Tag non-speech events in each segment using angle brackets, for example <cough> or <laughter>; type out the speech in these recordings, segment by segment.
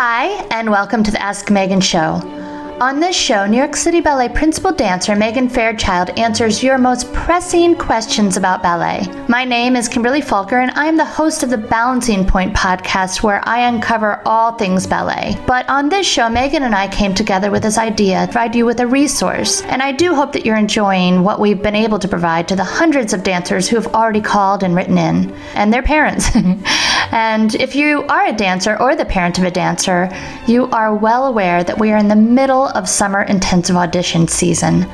Hi, and welcome to the Ask Megan Show. On this show, New York City Ballet principal dancer Megan Fairchild answers your most pressing questions about ballet. My name is Kimberly Falker, and I am the host of the Balancing Pointe podcast, where I uncover all things ballet. But on this show, Megan and I came together with this idea to provide you with a resource, and I do hope that you're enjoying what we've been able to provide to the hundreds of dancers who have already called and written in, and their parents. <laughs> and if you are a dancer or the parent of a dancer, you are well aware that we are in the middle of summer intensive audition season.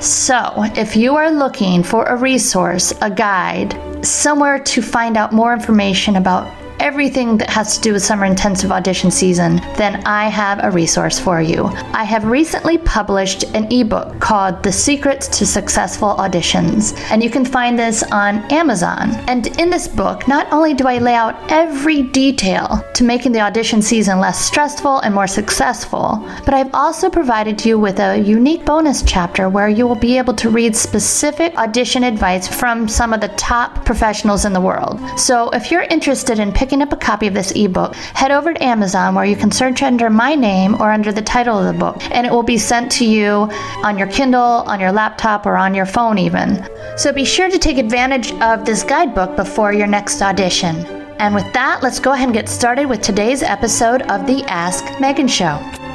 So, if you are looking for a resource, a guide, somewhere to find out more information about everything that has to do with summer intensive audition season, then I have a resource for you. I have recently published an ebook called The Secrets to Successful Auditions, and you can find this on Amazon. And in this book, not only do I lay out every detail to making the audition season less stressful and more successful, but I've also provided you with a unique bonus chapter where you will be able to read specific audition advice from some of the top professionals in the world. So if you're interested in picking picking up a copy of this ebook, head over to Amazon where you can search under my name or under the title of the book, and it will be sent to you on your Kindle, on your laptop, or on your phone, even. So be sure to take advantage of this guidebook before your next audition. And with that, let's go ahead and get started with today's episode of the Ask Megan Show.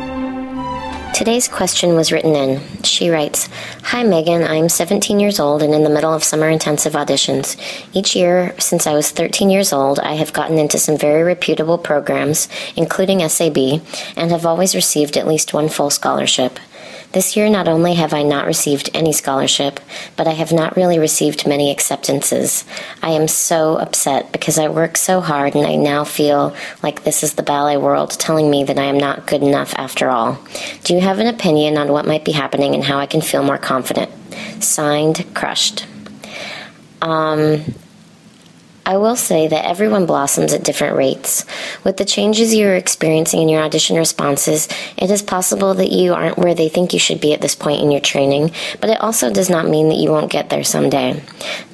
Today's question was written in. She writes Hi, Megan. I'm 17 years old and in the middle of summer intensive auditions. Each year since I was 13 years old, I have gotten into some very reputable programs, including SAB, and have always received at least one full scholarship. This year, not only have I not received any scholarship, but I have not really received many acceptances. I am so upset because I work so hard and I now feel like this is the ballet world telling me that I am not good enough after all. Do you have an opinion on what might be happening and how I can feel more confident? Signed, Crushed. Um, I will say that everyone blossoms at different rates. With the changes you are experiencing in your audition responses, it is possible that you aren't where they think you should be at this point in your training, but it also does not mean that you won't get there someday.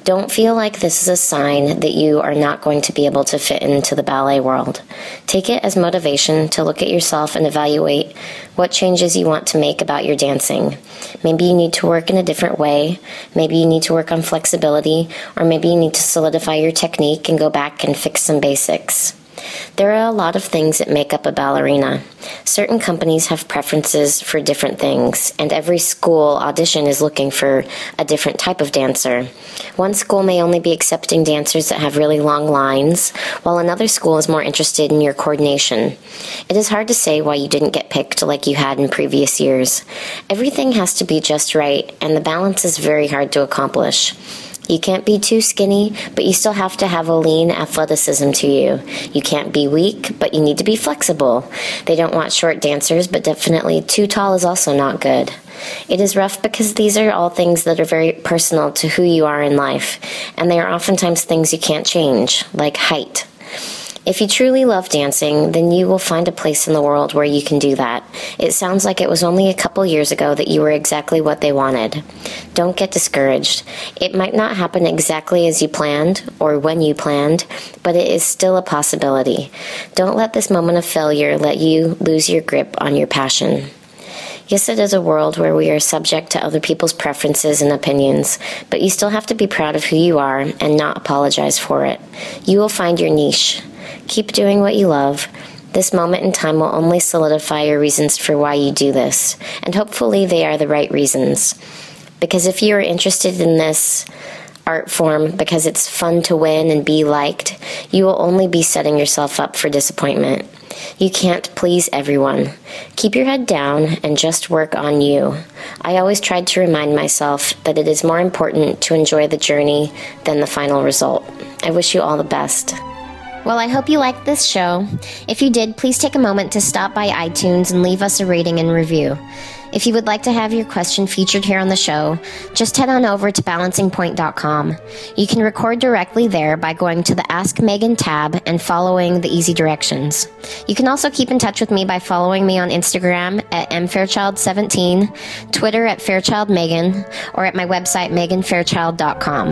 Don't feel like this is a sign that you are not going to be able to fit into the ballet world. Take it as motivation to look at yourself and evaluate what changes you want to make about your dancing. Maybe you need to work in a different way, maybe you need to work on flexibility, or maybe you need to solidify your technique and go back and fix some basics. There are a lot of things that make up a ballerina. Certain companies have preferences for different things, and every school audition is looking for a different type of dancer. One school may only be accepting dancers that have really long lines, while another school is more interested in your coordination. It is hard to say why you didn't get picked like you had in previous years. Everything has to be just right, and the balance is very hard to accomplish. You can't be too skinny, but you still have to have a lean athleticism to you. You can't be weak, but you need to be flexible. They don't want short dancers, but definitely too tall is also not good. It is rough because these are all things that are very personal to who you are in life, and they are oftentimes things you can't change, like height. If you truly love dancing, then you will find a place in the world where you can do that. It sounds like it was only a couple years ago that you were exactly what they wanted. Don't get discouraged. It might not happen exactly as you planned or when you planned, but it is still a possibility. Don't let this moment of failure let you lose your grip on your passion. Yes, it is a world where we are subject to other people's preferences and opinions, but you still have to be proud of who you are and not apologize for it. You will find your niche. Keep doing what you love. This moment in time will only solidify your reasons for why you do this, and hopefully they are the right reasons. Because if you are interested in this art form because it's fun to win and be liked, you will only be setting yourself up for disappointment. You can't please everyone. Keep your head down and just work on you. I always tried to remind myself that it is more important to enjoy the journey than the final result. I wish you all the best. Well, I hope you liked this show. If you did, please take a moment to stop by iTunes and leave us a rating and review. If you would like to have your question featured here on the show, just head on over to balancingpointe.com. You can record directly there by going to the Ask Megan tab and following the easy directions. You can also keep in touch with me by following me on Instagram at mfairchild17, Twitter at fairchildmegan, or at my website meganfairchild.com.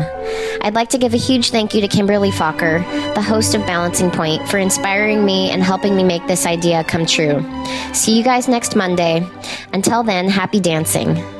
I'd like to give a huge thank you to Kimberly Falker, the host of Balancing Pointe, for inspiring me and helping me make this idea come true. See you guys next Monday. Until then, happy dancing.